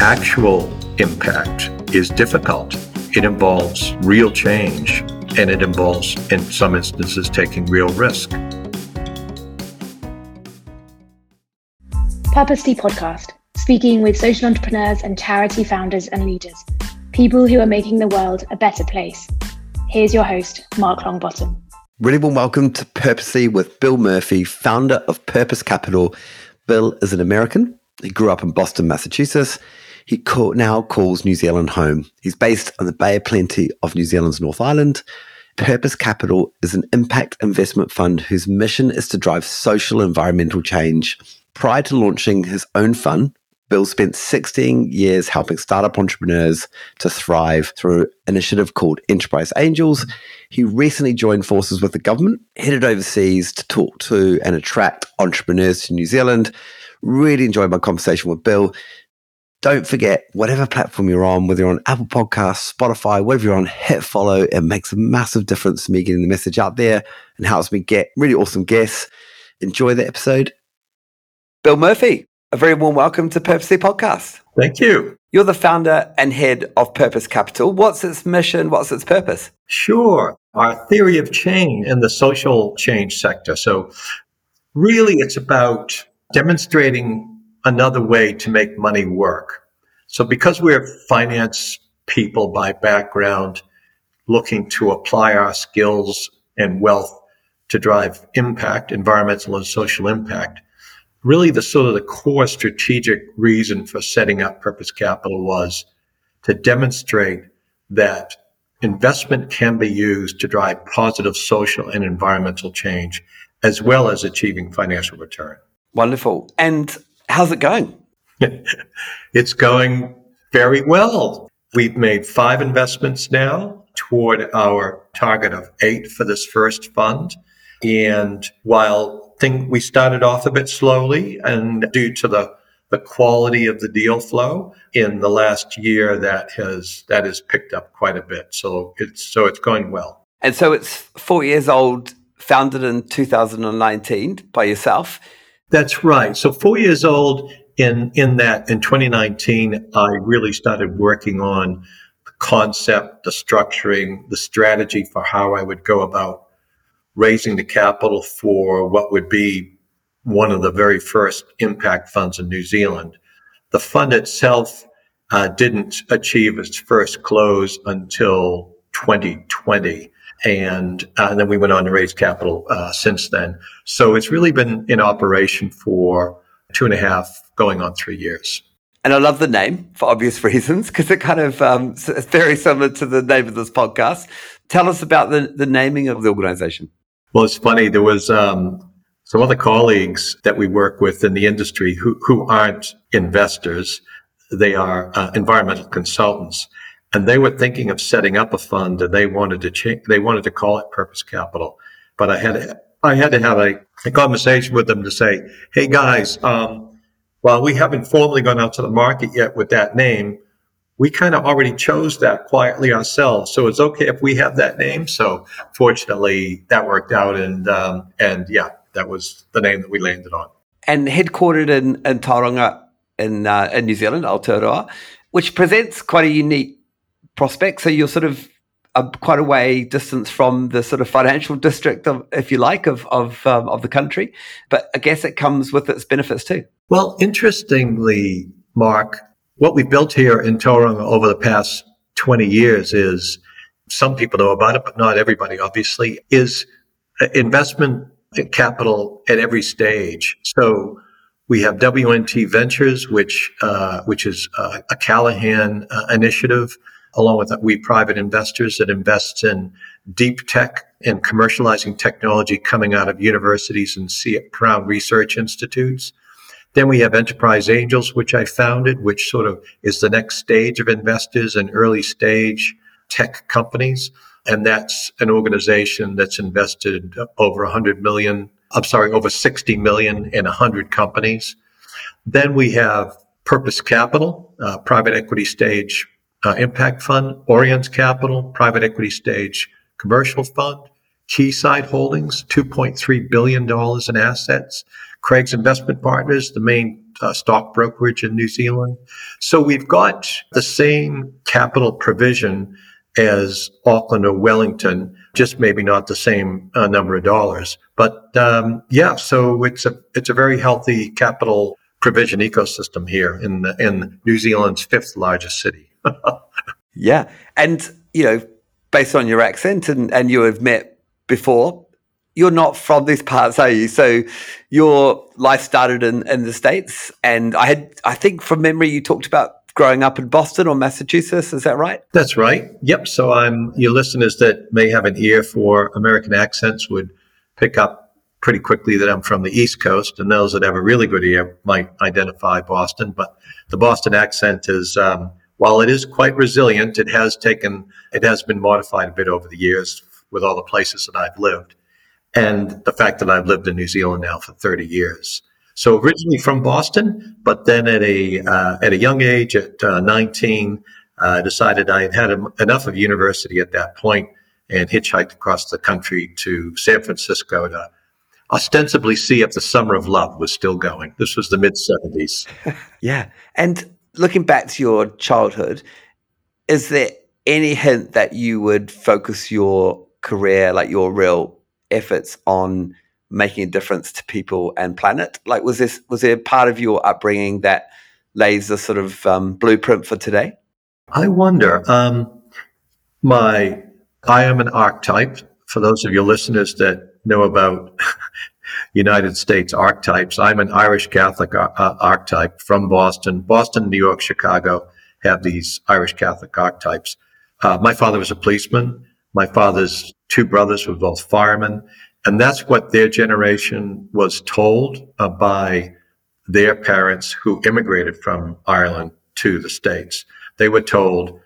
actual impact is difficult. It involves real change and it involves, in some instances, taking real risk. Purpose Purposely podcast, speaking with social entrepreneurs and charity founders and leaders, people who are making the world a better place. Here's your host, Mark Longbottom. Really warm welcome to Purposely with Bill Murphy, founder of Purpose Capital. Bill is an American. He grew up in Boston, Massachusetts. He now calls New Zealand home. He's based on the Bay of Plenty of New Zealand's North Island. Purpose Capital is an impact investment fund whose mission is to drive social environmental change. Prior to launching his own fund, Bill spent 16 years helping startup entrepreneurs to thrive through an initiative called Enterprise Angels. He recently joined forces with the government, headed overseas to talk to and attract entrepreneurs to New Zealand. Really enjoyed my conversation with Bill. Don't forget, whatever platform you're on, whether you're on Apple Podcasts, Spotify, whatever you're on, hit follow. It makes a massive difference to me getting the message out there and helps me get really awesome guests. Enjoy the episode. Bill Murphy, a very warm welcome to Purposely Podcast. Thank you. You're the founder and head of Purpose Capital. What's its mission? What's its purpose? Sure. Our theory of change in the social change sector. So, really, it's about demonstrating another way to make money work. So, because we're finance people by background, looking to apply our skills and wealth to drive impact, environmental and social impact, really the sort of the core strategic reason for setting up Purpose Capital was to demonstrate that investment can be used to drive positive social and environmental change, as well as achieving financial return. Wonderful. And how's it going? it's going very well. We've made five investments now toward our target of eight for this first fund. And while think we started off a bit slowly and due to the the quality of the deal flow in the last year that has that has picked up quite a bit so it's so it's going well and so it's four years old founded in 2019 by yourself that's right so four years old in in that in 2019 i really started working on the concept the structuring the strategy for how i would go about raising the capital for what would be one of the very first impact funds in New Zealand. The fund itself uh, didn't achieve its first close until 2020. And, uh, and then we went on to raise capital uh, since then. So it's really been in operation for two and a half, going on three years. And I love the name for obvious reasons because it kind of um, it's very similar to the name of this podcast. Tell us about the, the naming of the organization. Well, it's funny. There was um, some other colleagues that we work with in the industry who, who aren't investors. They are uh, environmental consultants, and they were thinking of setting up a fund, and they wanted to change. They wanted to call it Purpose Capital, but I had to, I had to have a, a conversation with them to say, "Hey guys, um, while we haven't formally gone out to the market yet with that name, we kind of already chose that quietly ourselves. So it's okay if we have that name. So fortunately, that worked out, and um, and yeah, that was the name that we landed on. And headquartered in in Tauranga in uh, in New Zealand, Aotearoa, which presents quite a unique prospect. So you're sort of a, quite a way distance from the sort of financial district, of, if you like, of of um, of the country. But I guess it comes with its benefits too. Well, interestingly, Mark, what we built here in Tauranga over the past 20 years is some people know about it, but not everybody, obviously, is investment capital at every stage. So we have WNT Ventures, which uh, which is uh, a Callaghan uh, initiative, along with we private investors that invests in deep tech and commercializing technology coming out of universities and Crown Research Institutes. Then we have Enterprise Angels, which I founded, which sort of is the next stage of investors in early stage tech companies. And that's an organization that's invested over 100 million, I'm sorry, over 60 million in 100 companies. Then we have Purpose Capital, uh, private equity stage uh, impact fund, Oriens Capital, private equity stage commercial fund, Quayside Holdings, $2.3 billion in assets, Craig's Investment Partners, the main uh, stock brokerage in New Zealand. So we've got the same capital provision as Auckland or Wellington, just maybe not the same uh, number of dollars. But um, yeah, so it's a it's a very healthy capital provision ecosystem here in the, in New Zealand's fifth largest city. yeah, and you know, based on your accent and and you met before, you're not from these parts, are you? So your life started in, in the States. And I had, I think from memory, you talked about growing up in Boston or Massachusetts. Is that right? That's right. Yep. So I'm, your listeners that may have an ear for American accents would pick up pretty quickly that I'm from the East Coast. And those that have a really good ear might identify Boston. But the Boston accent is, um, while it is quite resilient, it has taken, it has been modified a bit over the years with all the places that I've lived and the fact that I've lived in New Zealand now for 30 years. So originally from Boston, but then at a uh, at a young age, at uh, 19, I uh, decided I had had enough of university at that point and hitchhiked across the country to San Francisco to ostensibly see if the summer of love was still going. This was the mid 70s. yeah. And looking back to your childhood, is there any hint that you would focus your career, like your real efforts on making a difference to people and planet? Like, was this was there part of your upbringing that lays the sort of um, blueprint for today? I wonder. Um, my I am an archetype. For those of your listeners that know about United States archetypes, I'm an Irish Catholic uh, archetype from Boston. Boston, New York, Chicago have these Irish Catholic archetypes. Uh, my father was a policeman. My father's two brothers were both firemen. And that's what their generation was told uh, by their parents who immigrated from Ireland to the States. They were told,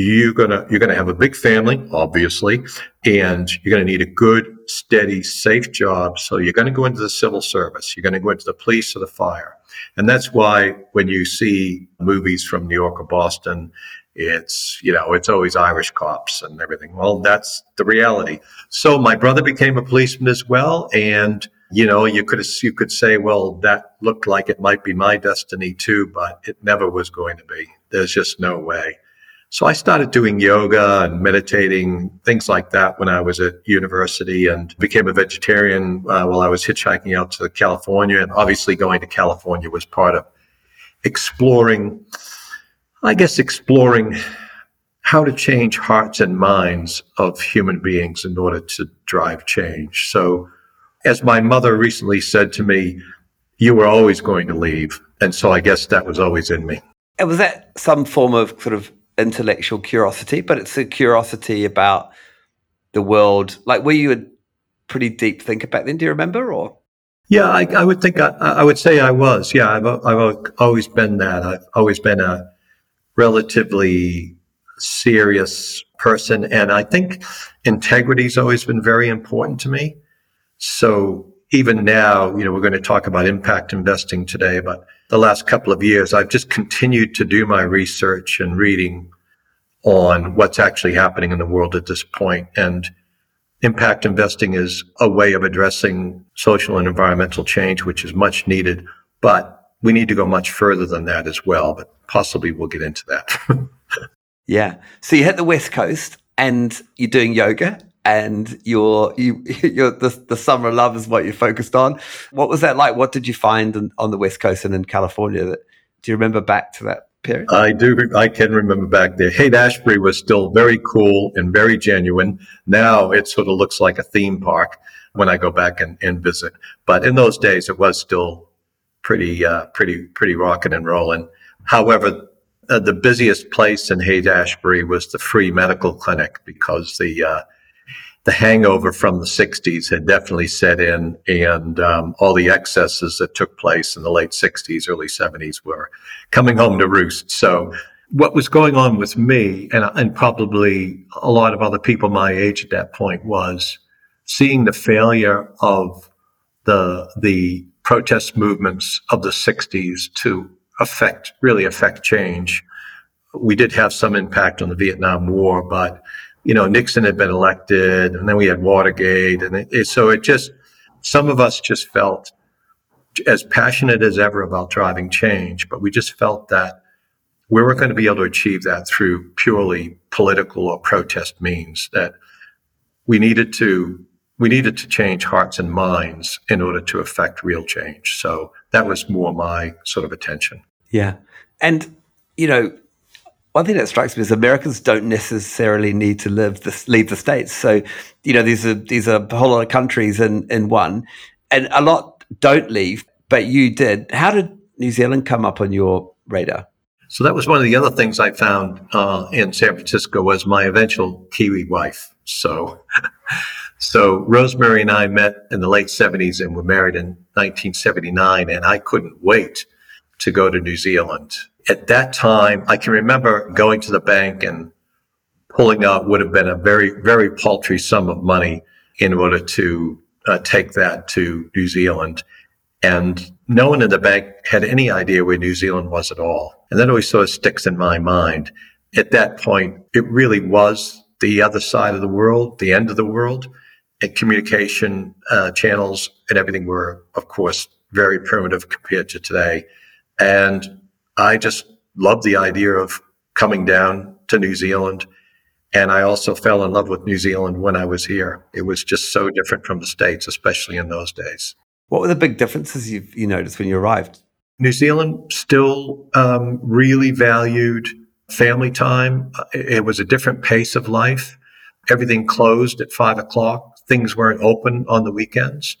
you're gonna you're gonna have a big family, obviously, and you're gonna need a good, steady, safe job. So you're gonna go into the civil service. You're gonna go into the police or the fire. And that's why when you see movies from New York or Boston it's, you know, it's always Irish cops and everything. Well, that's the reality. So my brother became a policeman as well. And, you know, you could, you could say, well, that looked like it might be my destiny too, but it never was going to be. There's just no way. So I started doing yoga and meditating, things like that when I was at university and became a vegetarian uh, while I was hitchhiking out to California. And obviously going to California was part of exploring I guess, exploring how to change hearts and minds of human beings in order to drive change. So, as my mother recently said to me, you were always going to leave. And so I guess that was always in me. And was that some form of sort of intellectual curiosity, but it's a curiosity about the world? Like, were you a pretty deep thinker back then? Do you remember? Or yeah, I, I would think I, I, would say I was. Yeah, I've, I've always been that. I've always been a relatively serious person. And I think integrity's always been very important to me. So even now, you know, we're going to talk about impact investing today, but the last couple of years, I've just continued to do my research and reading on what's actually happening in the world at this point. And impact investing is a way of addressing social and environmental change, which is much needed. But we need to go much further than that as well. But possibly we'll get into that. yeah. So you hit the West Coast and you're doing yoga and you're you you're the, the summer love is what you're focused on. What was that like? What did you find in, on the West Coast and in California? That do you remember back to that period? I do. I can remember back there. Haight Ashbury was still very cool and very genuine. Now it sort of looks like a theme park when I go back and, and visit. But in those days, it was still pretty uh, pretty pretty rocking and rolling. However, uh, the busiest place in Haight Ashbury was the free medical clinic because the uh, the hangover from the 60s had definitely set in, and um, all the excesses that took place in the late 60s, early 70s were coming home to roost. So, what was going on with me, and, and probably a lot of other people my age at that point, was seeing the failure of the the protest movements of the 60s to affect, really affect change. We did have some impact on the Vietnam War, but, you know, Nixon had been elected and then we had Watergate. And it, it, so it just, some of us just felt as passionate as ever about driving change, but we just felt that we weren't going to be able to achieve that through purely political or protest means. That we needed to we needed to change hearts and minds in order to affect real change. So that was more my sort of attention. Yeah, and you know, one thing that strikes me is Americans don't necessarily need to live this, leave the states. So, you know, these are these are a whole lot of countries in in one, and a lot don't leave, but you did. How did New Zealand come up on your radar? So that was one of the other things I found uh, in San Francisco was my eventual Kiwi wife. So, so Rosemary and I met in the late '70s and were married in 1979, and I couldn't wait to go to New Zealand. At that time, I can remember going to the bank and pulling out would have been a very, very paltry sum of money in order to uh, take that to New Zealand. And no one in the bank had any idea where New Zealand was at all. And that always sort of sticks in my mind. At that point, it really was the other side of the world, the end of the world. And communication uh, channels and everything were, of course, very primitive compared to today. And I just loved the idea of coming down to New Zealand. And I also fell in love with New Zealand when I was here. It was just so different from the States, especially in those days. What were the big differences you you noticed when you arrived? New Zealand still um, really valued family time. It was a different pace of life. Everything closed at five o'clock. Things weren't open on the weekends.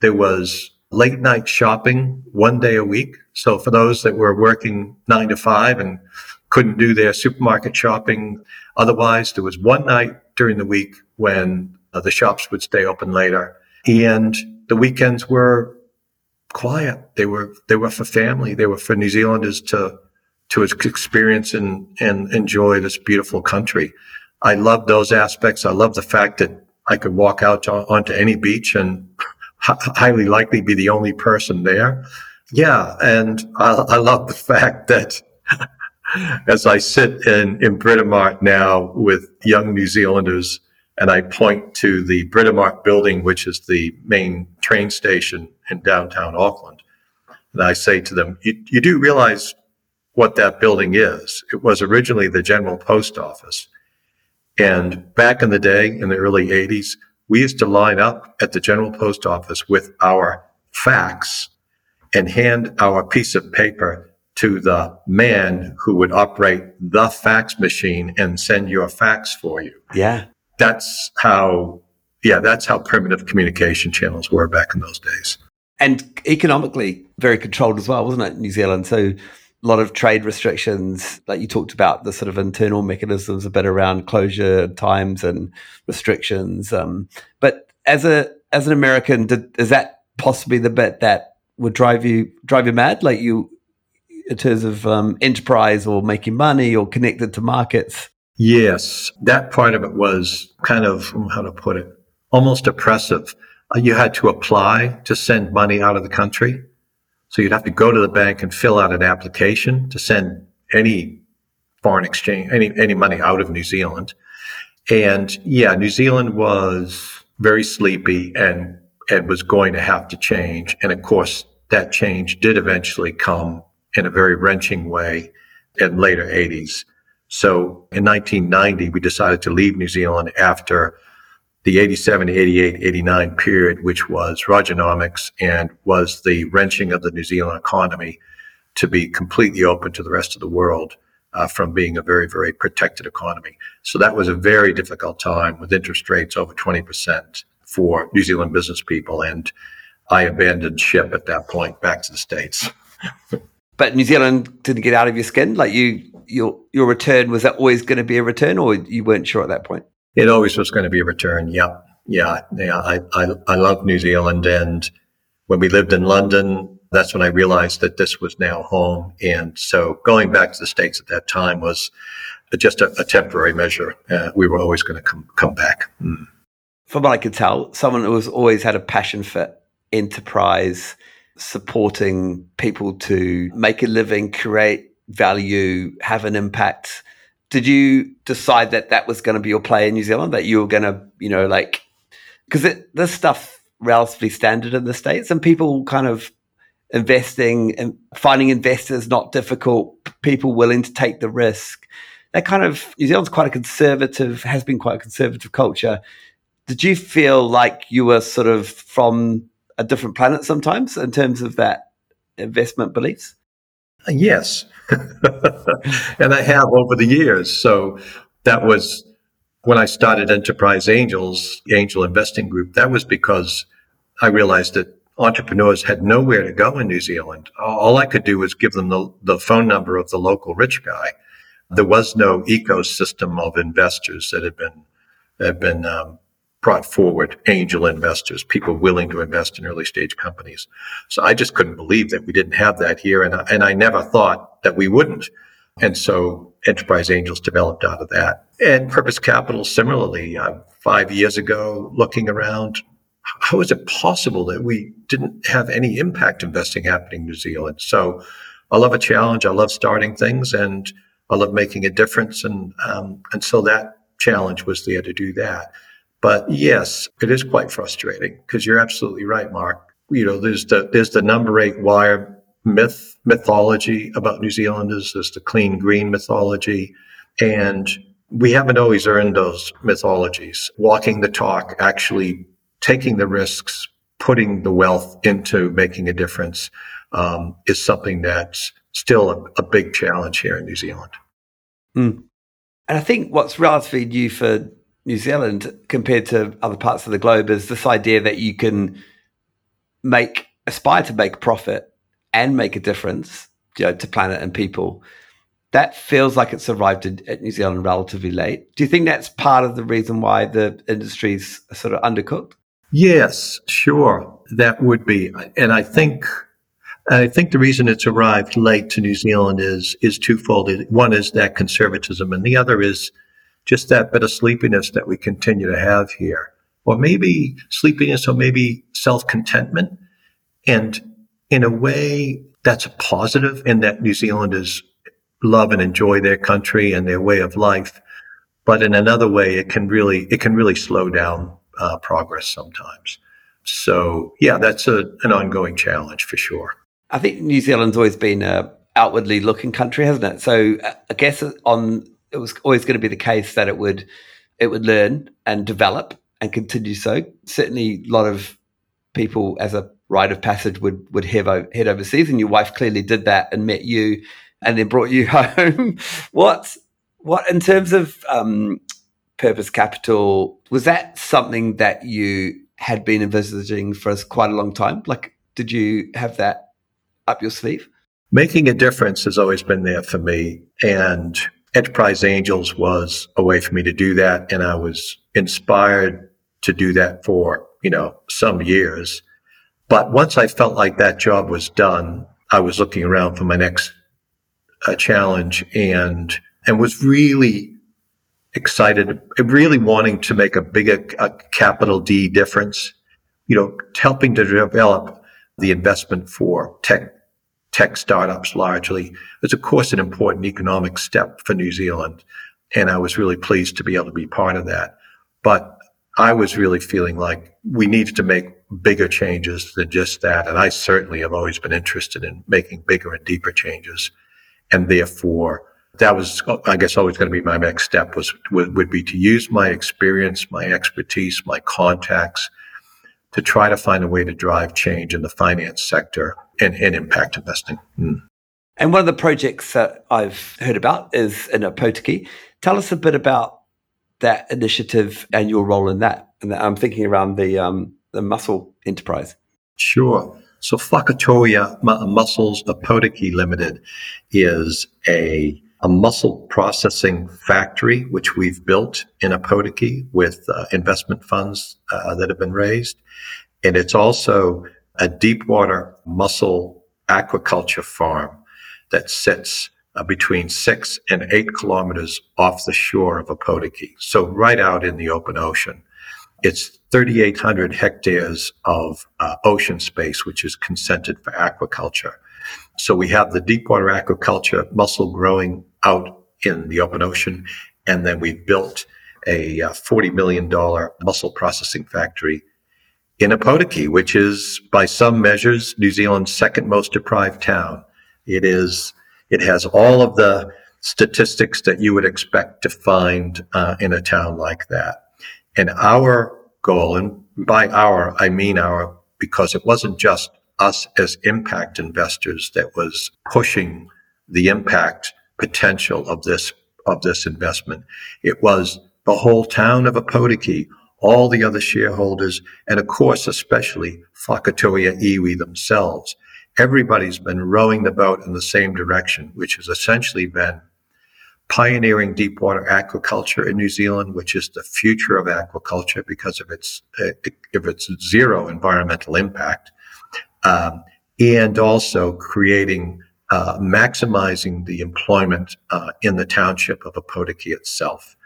There was late night shopping one day a week. So for those that were working nine to five and couldn't do their supermarket shopping otherwise, there was one night during the week when uh, the shops would stay open later. And the weekends were quiet. They were they were for family. They were for New Zealanders to to experience and and enjoy this beautiful country. I love those aspects. I love the fact that I could walk out to, onto any beach and highly likely be the only person there. Yeah, and I, I love the fact that as I sit in in Britomart now with young New Zealanders and I point to the Britomart building, which is the main train station in downtown Auckland. And I say to them, you, you do realize what that building is. It was originally the General Post Office. And back in the day, in the early 80s, we used to line up at the General Post Office with our fax and hand our piece of paper to the man who would operate the fax machine and send your fax for you. Yeah. That's how yeah that's how primitive communication channels were back in those days. And economically very controlled as well wasn't it new zealand? So a lot of trade restrictions like you talked about the sort of internal mechanisms a bit around closure times and restrictions um, but as a as an american did, is that possibly the bit that would drive you drive you mad like you in terms of um, enterprise or making money or connected to markets Yes, that part of it was kind of, how to put it, almost oppressive. Uh, you had to apply to send money out of the country. So you'd have to go to the bank and fill out an application to send any foreign exchange, any, any money out of New Zealand. And yeah, New Zealand was very sleepy and, and was going to have to change. And of course, that change did eventually come in a very wrenching way in later 80s. So in 1990, we decided to leave New Zealand after the 87, 88, 89 period, which was Rogernomics and was the wrenching of the New Zealand economy to be completely open to the rest of the world uh, from being a very, very protected economy. So that was a very difficult time with interest rates over 20% for New Zealand business people. And I abandoned ship at that point back to the States. but New Zealand didn't get out of your skin. Like you your your return was that always going to be a return, or you weren't sure at that point? It always was going to be a return. Yeah, yeah, yeah. I I, I love New Zealand, and when we lived in London, that's when I realized that this was now home. And so going back to the states at that time was just a, a temporary measure. Uh, we were always going to come come back. Mm. From what I could tell, someone who has always had a passion for enterprise, supporting people to make a living, create value, have an impact. Did you decide that that was going to be your play in New Zealand? That you were going to, you know, like, because this stuff relatively standard in the states, and people kind of investing and finding investors not difficult, people willing to take the risk. That kind of New Zealand's quite a conservative, has been quite a conservative culture. Did you feel like you were sort of from a different planet sometimes in terms of that investment beliefs? Yes. and I have over the years. So that was when I started Enterprise Angels, Angel Investing Group. That was because I realized that entrepreneurs had nowhere to go in New Zealand. All I could do was give them the, the phone number of the local rich guy. There was no ecosystem of investors that had been had been um, brought forward, angel investors, people willing to invest in early stage companies. So I just couldn't believe that we didn't have that here, and and I never thought that we wouldn't. And so Enterprise Angels developed out of that. And Purpose Capital, similarly, uh, five years ago, looking around, how is it possible that we didn't have any impact investing happening in New Zealand? So I love a challenge. I love starting things and I love making a difference. And, um, and so that challenge was there to do that. But yes, it is quite frustrating because you're absolutely right, Mark. You know, there's the, there's the number eight wire myth, mythology about New Zealanders. There's the clean green mythology. And we haven't always earned those mythologies. Walking the talk, actually taking the risks, putting the wealth into making a difference um, is something that's still a, a, big challenge here in New Zealand. Mm. And I think what's relatively new for New Zealand compared to other parts of the globe is this idea that you can make aspire to make profit and make a difference you know, to planet and people. That feels like it's arrived in, at New Zealand relatively late. Do you think that's part of the reason why the industry's sort of undercooked? Yes, sure, that would be, and I think, I think the reason it's arrived late to New Zealand is is twofold. One is that conservatism, and the other is just that bit of sleepiness that we continue to have here, or maybe sleepiness, or maybe self contentment, and in a way that's a positive in that New Zealanders love and enjoy their country and their way of life, but in another way, it can really it can really slow down uh, progress sometimes. So yeah, that's a, an ongoing challenge for sure. I think New Zealand's always been a outwardly looking country, hasn't it? So I guess on it was always going to be the case that it would it would learn and develop and continue so. Certainly, a lot of people as a rite of passage would would head, head overseas, and your wife clearly did that and met you, and then brought you home. what what in terms of um, Purpose Capital, was that something that you had been envisaging for us quite a long time? Like, did you have that up your sleeve? Making a difference has always been there for me. And Enterprise Angels was a way for me to do that. And I was inspired to do that for, you know, some years. But once I felt like that job was done, I was looking around for my next uh, challenge and, and was really excited, really wanting to make a bigger a capital D difference, you know, helping to develop the investment for tech tech startups largely is of course an important economic step for New Zealand. And I was really pleased to be able to be part of that. But I was really feeling like we needed to make bigger changes than just that. And I certainly have always been interested in making bigger and deeper changes. And therefore, that was, I guess, always going to be my next step was would be to use my experience, my expertise, my contacts to try to find a way to drive change in the finance sector and, and impact investing. Mm. And one of the projects that I've heard about is in Opotiki. Tell us a bit about that initiative and your role in that. And I'm thinking around the um, the mussel enterprise. Sure. So Whakatōhea Mussels Opotiki Limited is a a mussel processing factory, which we've built in Opotiki with uh, investment funds uh, that have been raised. And it's also a deep water mussel aquaculture farm that sits uh, between six and eight kilometers off the shore of Opotiki. So right out in the open ocean. It's 3,800 hectares of uh, ocean space, which is consented for aquaculture. So we have the deepwater aquaculture mussel growing out in the open ocean. And then we built a uh, $40 million mussel processing factory in Ōpōtiki, which is by some measures New Zealand's second most deprived town. It is, it has all of the statistics that you would expect to find uh, in a town like that. And our goal, and by our, I mean our, because it wasn't just us as impact investors that was pushing the impact potential of this of this investment. It was the whole town of Ōpōtiki, all the other shareholders, and of course, especially Whakatōhea Iwi themselves. Everybody's been rowing the boat in the same direction, which has essentially been pioneering deep water aquaculture in New Zealand, which is the future of aquaculture because of its uh, of its zero environmental impact, um, and also creating uh, maximizing the employment uh, in the township of Ōpōtiki itself.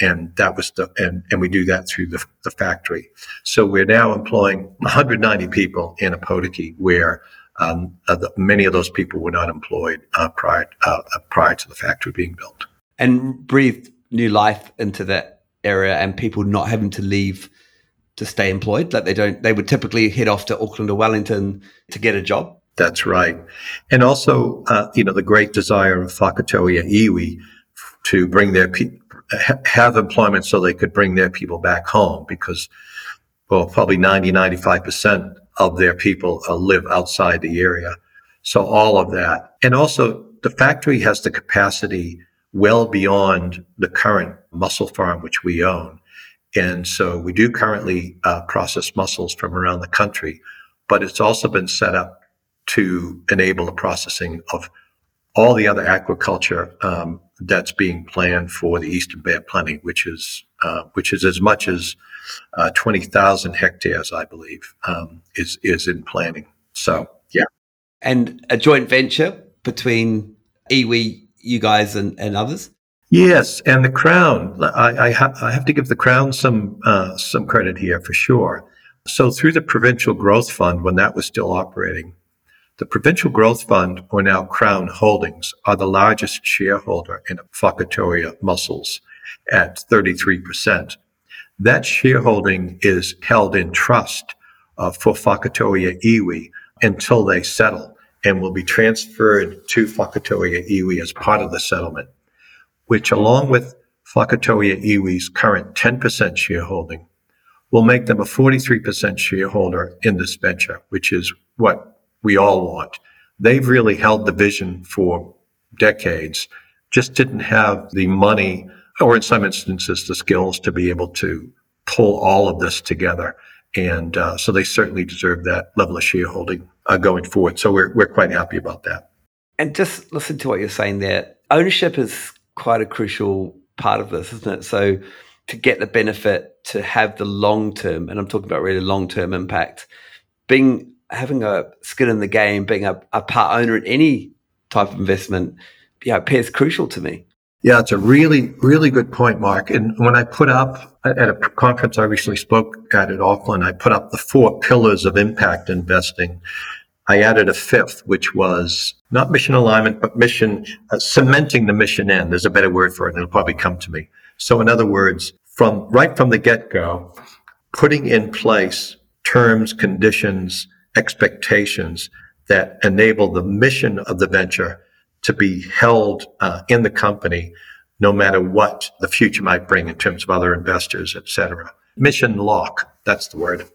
And that was the, and, and we do that through the, the factory. So we're now employing 190 people in Ōpōtiki where um, uh, the, many of those people were not employed uh, prior, uh, prior to the factory being built. And breathed new life into that area and people not having to leave to stay employed. Like they don't, they would typically head off to Auckland or Wellington to get a job. That's right. And also, uh, you know, the great desire of Whakatōhea Iwi to bring their have employment so they could bring their people back home because, well, probably 90, 95% of their people uh, live outside the area. So all of that. And also the factory has the capacity well beyond the current mussel farm, which we own. And so we do currently uh, process mussels from around the country, but it's also been set up to enable the processing of all the other aquaculture um, that's being planned for the Eastern Bay of Plenty, which is uh, which is as much as uh, twenty thousand hectares, I believe, um, is is in planning. So yeah, and a joint venture between iwi, you guys, and, and others. Yes, and the Crown. I, I, ha- I have to give the Crown some uh, some credit here for sure. So through the Provincial Growth Fund, when that was still operating, the Provincial Growth Fund, or now Crown Holdings, are the largest shareholder in Whakatōhea Mussels at 33%. That shareholding is held in trust uh, for Whakatōhea Iwi until they settle and will be transferred to Whakatōhea Iwi as part of the settlement, which along with Whakatōhea Iwi's current 10% shareholding will make them a 43% shareholder in this venture, which is what we all want. They've really held the vision for decades, just didn't have the money or in some instances the skills to be able to pull all of this together. And uh, so they certainly deserve that level of shareholding uh, going forward. So we're, we're quite happy about that. And just listen to what you're saying there. Ownership is quite a crucial part of this, isn't it? So to get the benefit, to have the long term, and I'm talking about really long term impact, being having a skin in the game, being a, a part owner in any type of investment, yeah, appears crucial to me. Yeah, it's a really, really good point, Mark. And when I put up at a conference I recently spoke at at Auckland, I put up the four pillars of impact investing. I added a fifth, which was not mission alignment, but mission uh, cementing the mission in. There's a better word for it, and it'll probably come to me. So, in other words, from right from the get go, putting in place terms, conditions, expectations that enable the mission of the venture to be held uh, in the company no matter what the future might bring in terms of other investors, et cetera. Mission lock, that's the word.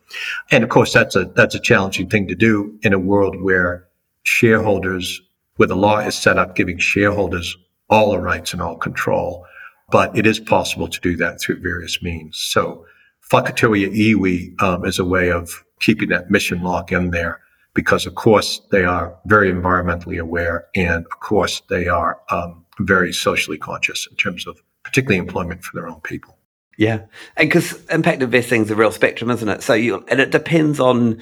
And of course, that's a, that's a challenging thing to do in a world where shareholders, where the law is set up giving shareholders all the rights and all control. But it is possible to do that through various means. So Whakatōhea Iwi um, is a way of keeping that mission lock in there because, of course, they are very environmentally aware and, of course, they are um, very socially conscious in terms of particularly employment for their own people. Yeah, and because impact investing is a real spectrum, isn't it? So you and it depends on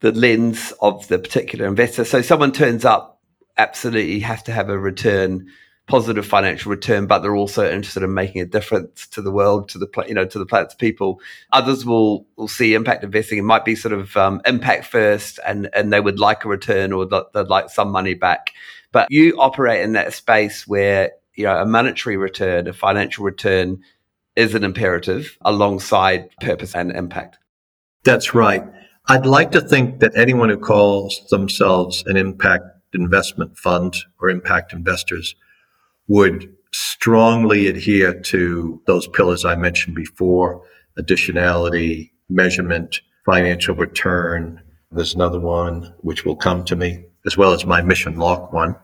the lens of the particular investor. So someone turns up, absolutely has to have a return positive financial return, but they're also interested in making a difference to the world, to the you know to the planet's people. Others will will see impact investing. It might be sort of um, impact first, and and they would like a return or they'd like some money back. But you operate in that space where you know a monetary return, a financial return, is an imperative alongside purpose and impact. That's right. I'd like to think that anyone who calls themselves an impact investment fund or impact investors would strongly adhere to those pillars I mentioned before additionality, measurement, financial return. There's another one which will come to me, as well as my mission lock one.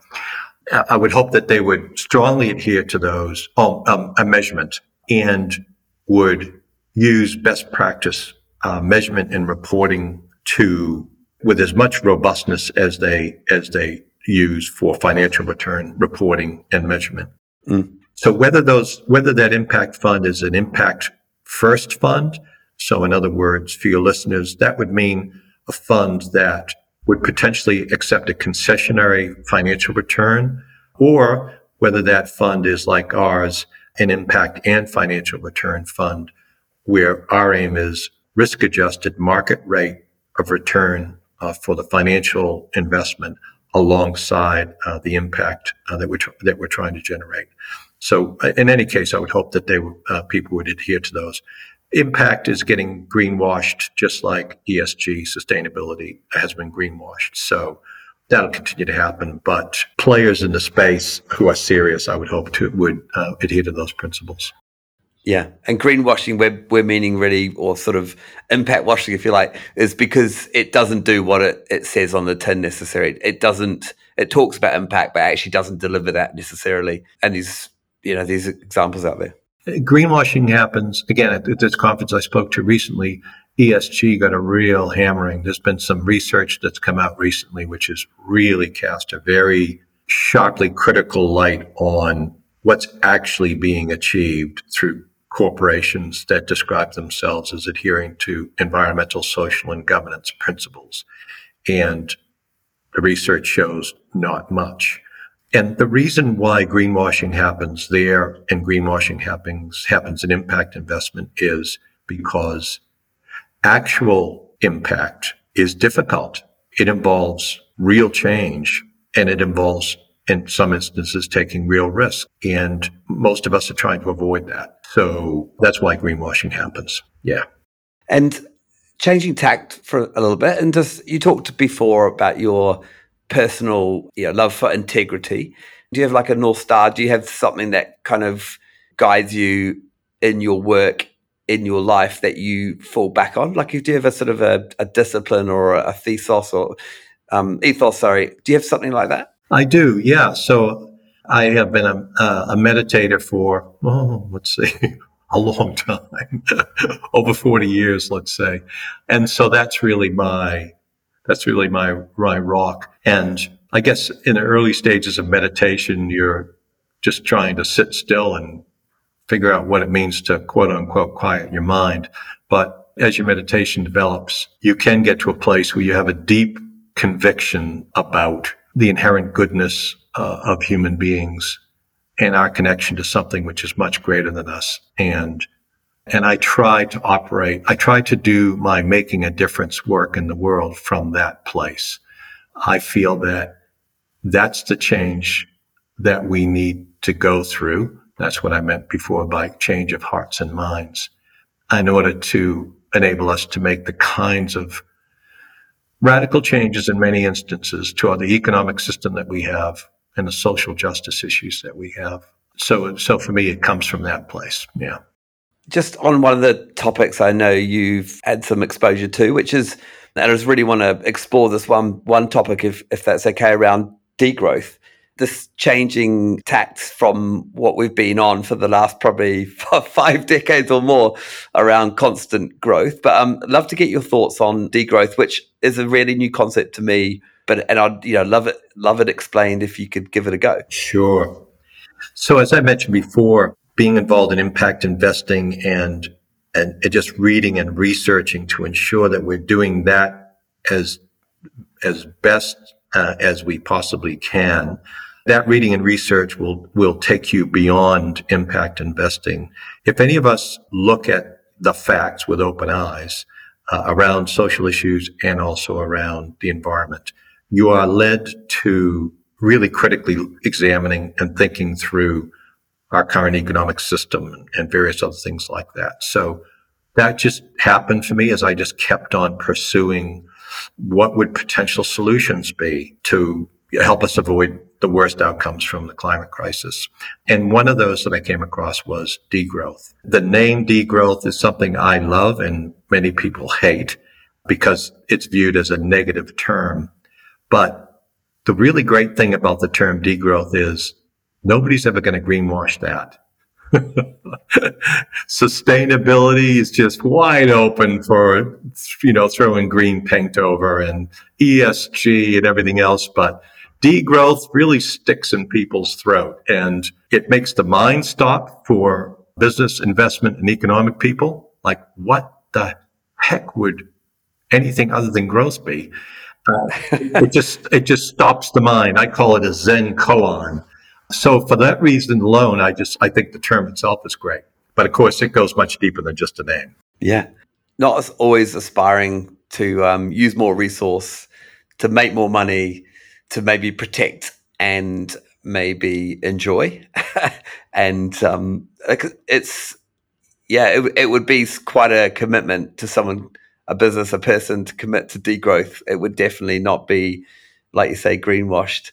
I would hope that they would strongly adhere to those, oh, um, a measurement, and would use best practice uh, measurement and reporting to with as much robustness as they as they use for financial return reporting and measurement. Mm. So whether those whether that impact fund is an impact first fund, so in other words, for your listeners, that would mean a fund that would potentially accept a concessionary financial return, or whether that fund is like ours, an impact and financial return fund, where our aim is risk adjusted market rate of return uh, for the financial investment alongside uh, the impact uh, that we're, tr- that we're trying to generate. So, uh, in any case, I would hope that they uh, people would adhere to those. Impact is getting greenwashed, just like ESG sustainability has been greenwashed. So that'll continue to happen. But players in the space who are serious, I would hope to would uh, adhere to those principles. Yeah, and greenwashing, we're we're meaning really, or sort of impact washing, if you like, is because it doesn't do what it, it says on the tin necessarily. It doesn't. It talks about impact, but actually doesn't deliver that necessarily. And these, you know, these examples out there. Greenwashing happens again at this conference I spoke to recently. ESG got a real hammering. There's been some research that's come out recently, which has really cast a very sharply critical light on what's actually being achieved through corporations that describe themselves as adhering to environmental, social, and governance principles. And the research shows not much. And the reason why greenwashing happens there and greenwashing happens, happens in impact investment is because actual impact is difficult. It involves real change and it involves in some instances taking real risk. And most of us are trying to avoid that. So that's why greenwashing happens. Yeah. And changing tact for a little bit, and just you talked before about your personal you know, love for integrity. Do you have like a North Star? Do you have something that kind of guides you in your work, in your life that you fall back on? Like, do you have a sort of a, a discipline or a, thesis or um, ethos? Sorry. Do you have something like that? I do, yeah. So I have been a, a meditator for, oh, let's see, a long time, over 40 years, let's say. And so that's really my, that's really my, my rock. And I guess in the early stages of meditation, you're just trying to sit still and figure out what it means to quote unquote quiet your mind. But as your meditation develops, you can get to a place where you have a deep conviction about the inherent goodness uh, of human beings and our connection to something which is much greater than us. And and I try to operate, I try to do my making a difference work in the world from that place. I feel that that's the change that we need to go through. That's what I meant before by change of hearts and minds in order to enable us to make the kinds of radical changes in many instances to the economic system that we have and the social justice issues that we have. So, so for me, it comes from that place. Yeah. Just on one of the topics I know you've had some exposure to, which is, and I just really want to explore this one one topic, if if that's okay, around degrowth this changing tact from what we've been on for the last probably five decades or more around constant growth. But um, love to get your thoughts on degrowth, which is a really new concept to me. But and I'd you know love it love it explained if you could give it a go. Sure. So as I mentioned before, being involved in impact investing and and just reading and researching to ensure that we're doing that as as best uh, as we possibly can that reading and research will, will take you beyond impact investing. If any of us look at the facts with open eyes uh, around social issues and also around the environment, you are led to really critically examining and thinking through our current economic system and various other things like that. So that just happened for me as I just kept on pursuing what would potential solutions be to help us avoid the worst outcomes from the climate crisis. And one of those that I came across was degrowth. The name degrowth is something I love and many people hate because it's viewed as a negative term. But the really great thing about the term degrowth is nobody's ever going to greenwash that. Sustainability is just wide open for, you know, throwing green paint over and ESG and everything else. But degrowth really sticks in people's throat and it makes the mind stop for business investment and economic people. Like what the heck would anything other than growth be? Uh, it just, it just stops the mind. I call it a Zen koan. So for that reason alone, I just, I think the term itself is great. But of course, it goes much deeper than just a name. Yeah. Not always aspiring to um, use more resource, to make more money, to maybe protect and maybe enjoy. and um, it's, yeah, it, it would be quite a commitment to someone, a business, a person to commit to degrowth. It would definitely not be, like you say, greenwashed.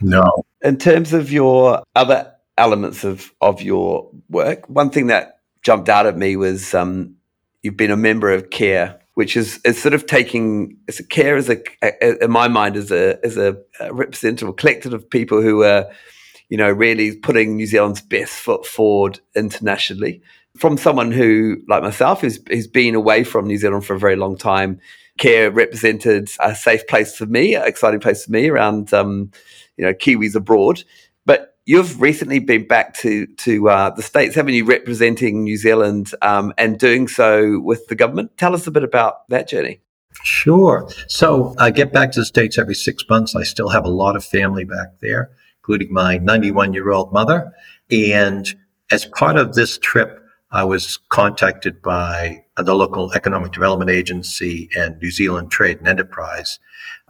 No. In terms of your other elements of, of your work, one thing that jumped out at me was um, you've been a member of KEA which is, is sort of taking as KEA as a, a, in my mind as a as a, a representative, a collective of people who are, you know, really putting New Zealand's best foot forward internationally. From someone who, like myself, who's who's been away from New Zealand for a very long time, KEA represented a safe place for me, an exciting place for me around, um, you know, Kiwis abroad. You've recently been back to to uh, the states, haven't you? Representing New Zealand um, and doing so with the government. Tell us a bit about that journey. Sure. So I get back to the states every six months. I still have a lot of family back there, including my 91 year old mother. And as part of this trip, I was contacted by the local economic development agency and New Zealand Trade and Enterprise,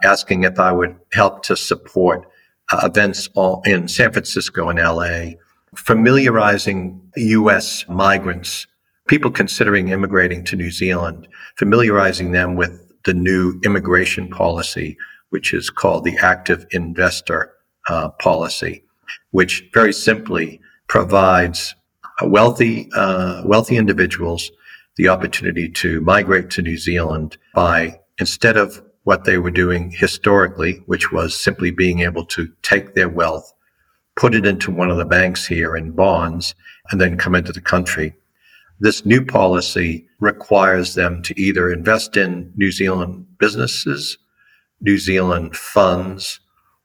asking if I would help to support uh, events all in San Francisco and LA, familiarizing U.S. migrants, people considering immigrating to New Zealand, familiarizing them with the new immigration policy, which is called the active investor uh, policy, which very simply provides wealthy uh, wealthy individuals the opportunity to migrate to New Zealand by instead of what they were doing historically, which was simply being able to take their wealth, put it into one of the banks here in bonds, and then come into the country. This new policy requires them to either invest in New Zealand businesses, New Zealand funds,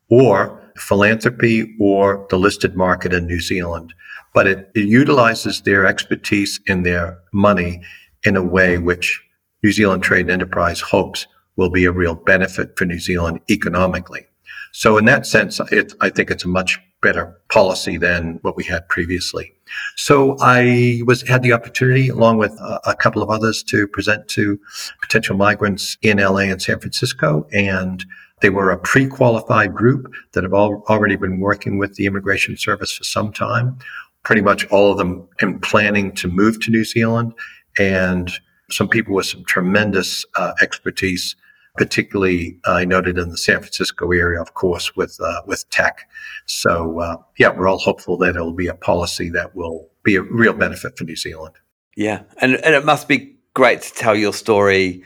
or philanthropy or the listed market in New Zealand. But it, it utilizes their expertise in their money in a way which New Zealand Trade and Enterprise hopes will be a real benefit for New Zealand economically. So in that sense, it, I think it's a much better policy than what we had previously. So I was had the opportunity, along with a, a couple of others, to present to potential migrants in LA and San Francisco, and they were a pre-qualified group that have all, already been working with the Immigration Service for some time. Pretty much all of them in planning to move to New Zealand, and some people with some tremendous uh, expertise particularly uh, I noted in the San Francisco area, of course, with uh, with tech. So uh, yeah, we're all hopeful that it'll be a policy that will be a real benefit for New Zealand. Yeah, and and it must be great to tell your story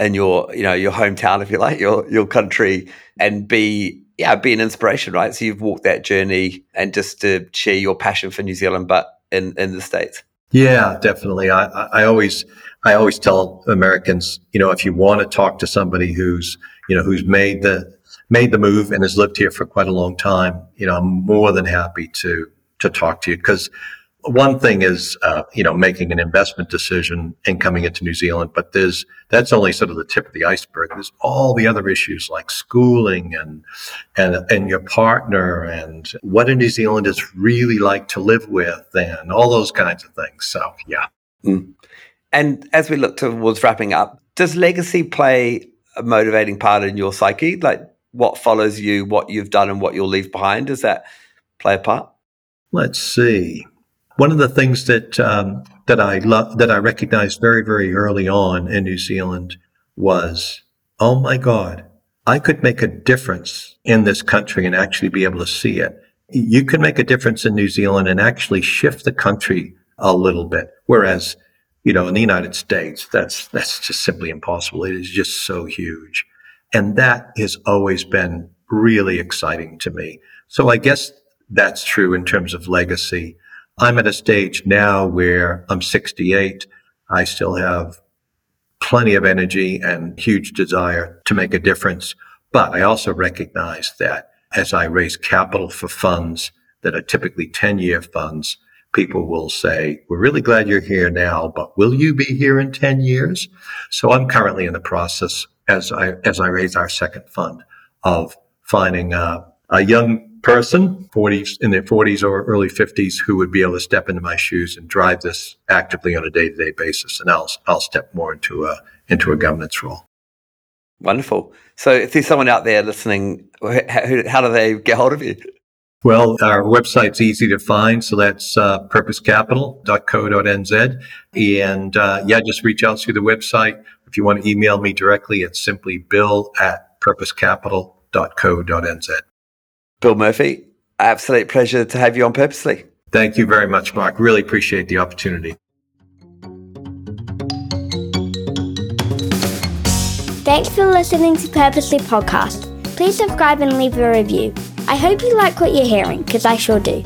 in your you know your hometown, if you like, your your country, and be yeah be an inspiration, right? So you've walked that journey, and just to share your passion for New Zealand, but in in the states. Yeah, definitely. I, I always I always tell Americans, you know, if you want to talk to somebody who's, you know, who's made the made the move and has lived here for quite a long time, you know, I'm more than happy to to talk to you because one thing is, uh, you know, making an investment decision and coming into New Zealand, but there's that's only sort of the tip of the iceberg. There's all the other issues like schooling and and and your partner and what a New Zealand is really like to live with and all those kinds of things. So yeah. Mm. And as we look towards wrapping up, does legacy play a motivating part in your psyche? Like what follows you, what you've done, and what you'll leave behind? Does that play a part? Let's see. One of the things that um, that I love that I recognized very very early on in New Zealand was, oh my God, I could make a difference in this country and actually be able to see it. You can make a difference in New Zealand and actually shift the country a little bit. Whereas, you know, in the United States, that's, that's just simply impossible. It is just so huge. And that has always been really exciting to me. So I guess that's true in terms of legacy. I'm at a stage now where I'm 68. I still have plenty of energy and huge desire to make a difference. But I also recognize that as I raise capital for funds that are typically 10 year funds, people will say, we're really glad you're here now, but will you be here in 10 years? So I'm currently in the process as I, as I raise our second fund of finding a, a young person, 40s in their 40s or early 50s, who would be able to step into my shoes and drive this actively on a day-to-day basis. And I'll I'll step more into a into a governance role. Wonderful. So, if there's someone out there listening, how do they get hold of you? Well, our website's easy to find. So that's uh, purposecapital.co.nz. And uh, yeah, just reach out through the website. If you want to email me directly, it's simply bill at purposecapital.co.nz. Bill Murphy, absolute pleasure to have you on Purposely. Thank you very much, Mark. Really appreciate the opportunity. Thanks for listening to Purposely Podcast. Please subscribe and leave a review. I hope you like what you're hearing, because I sure do.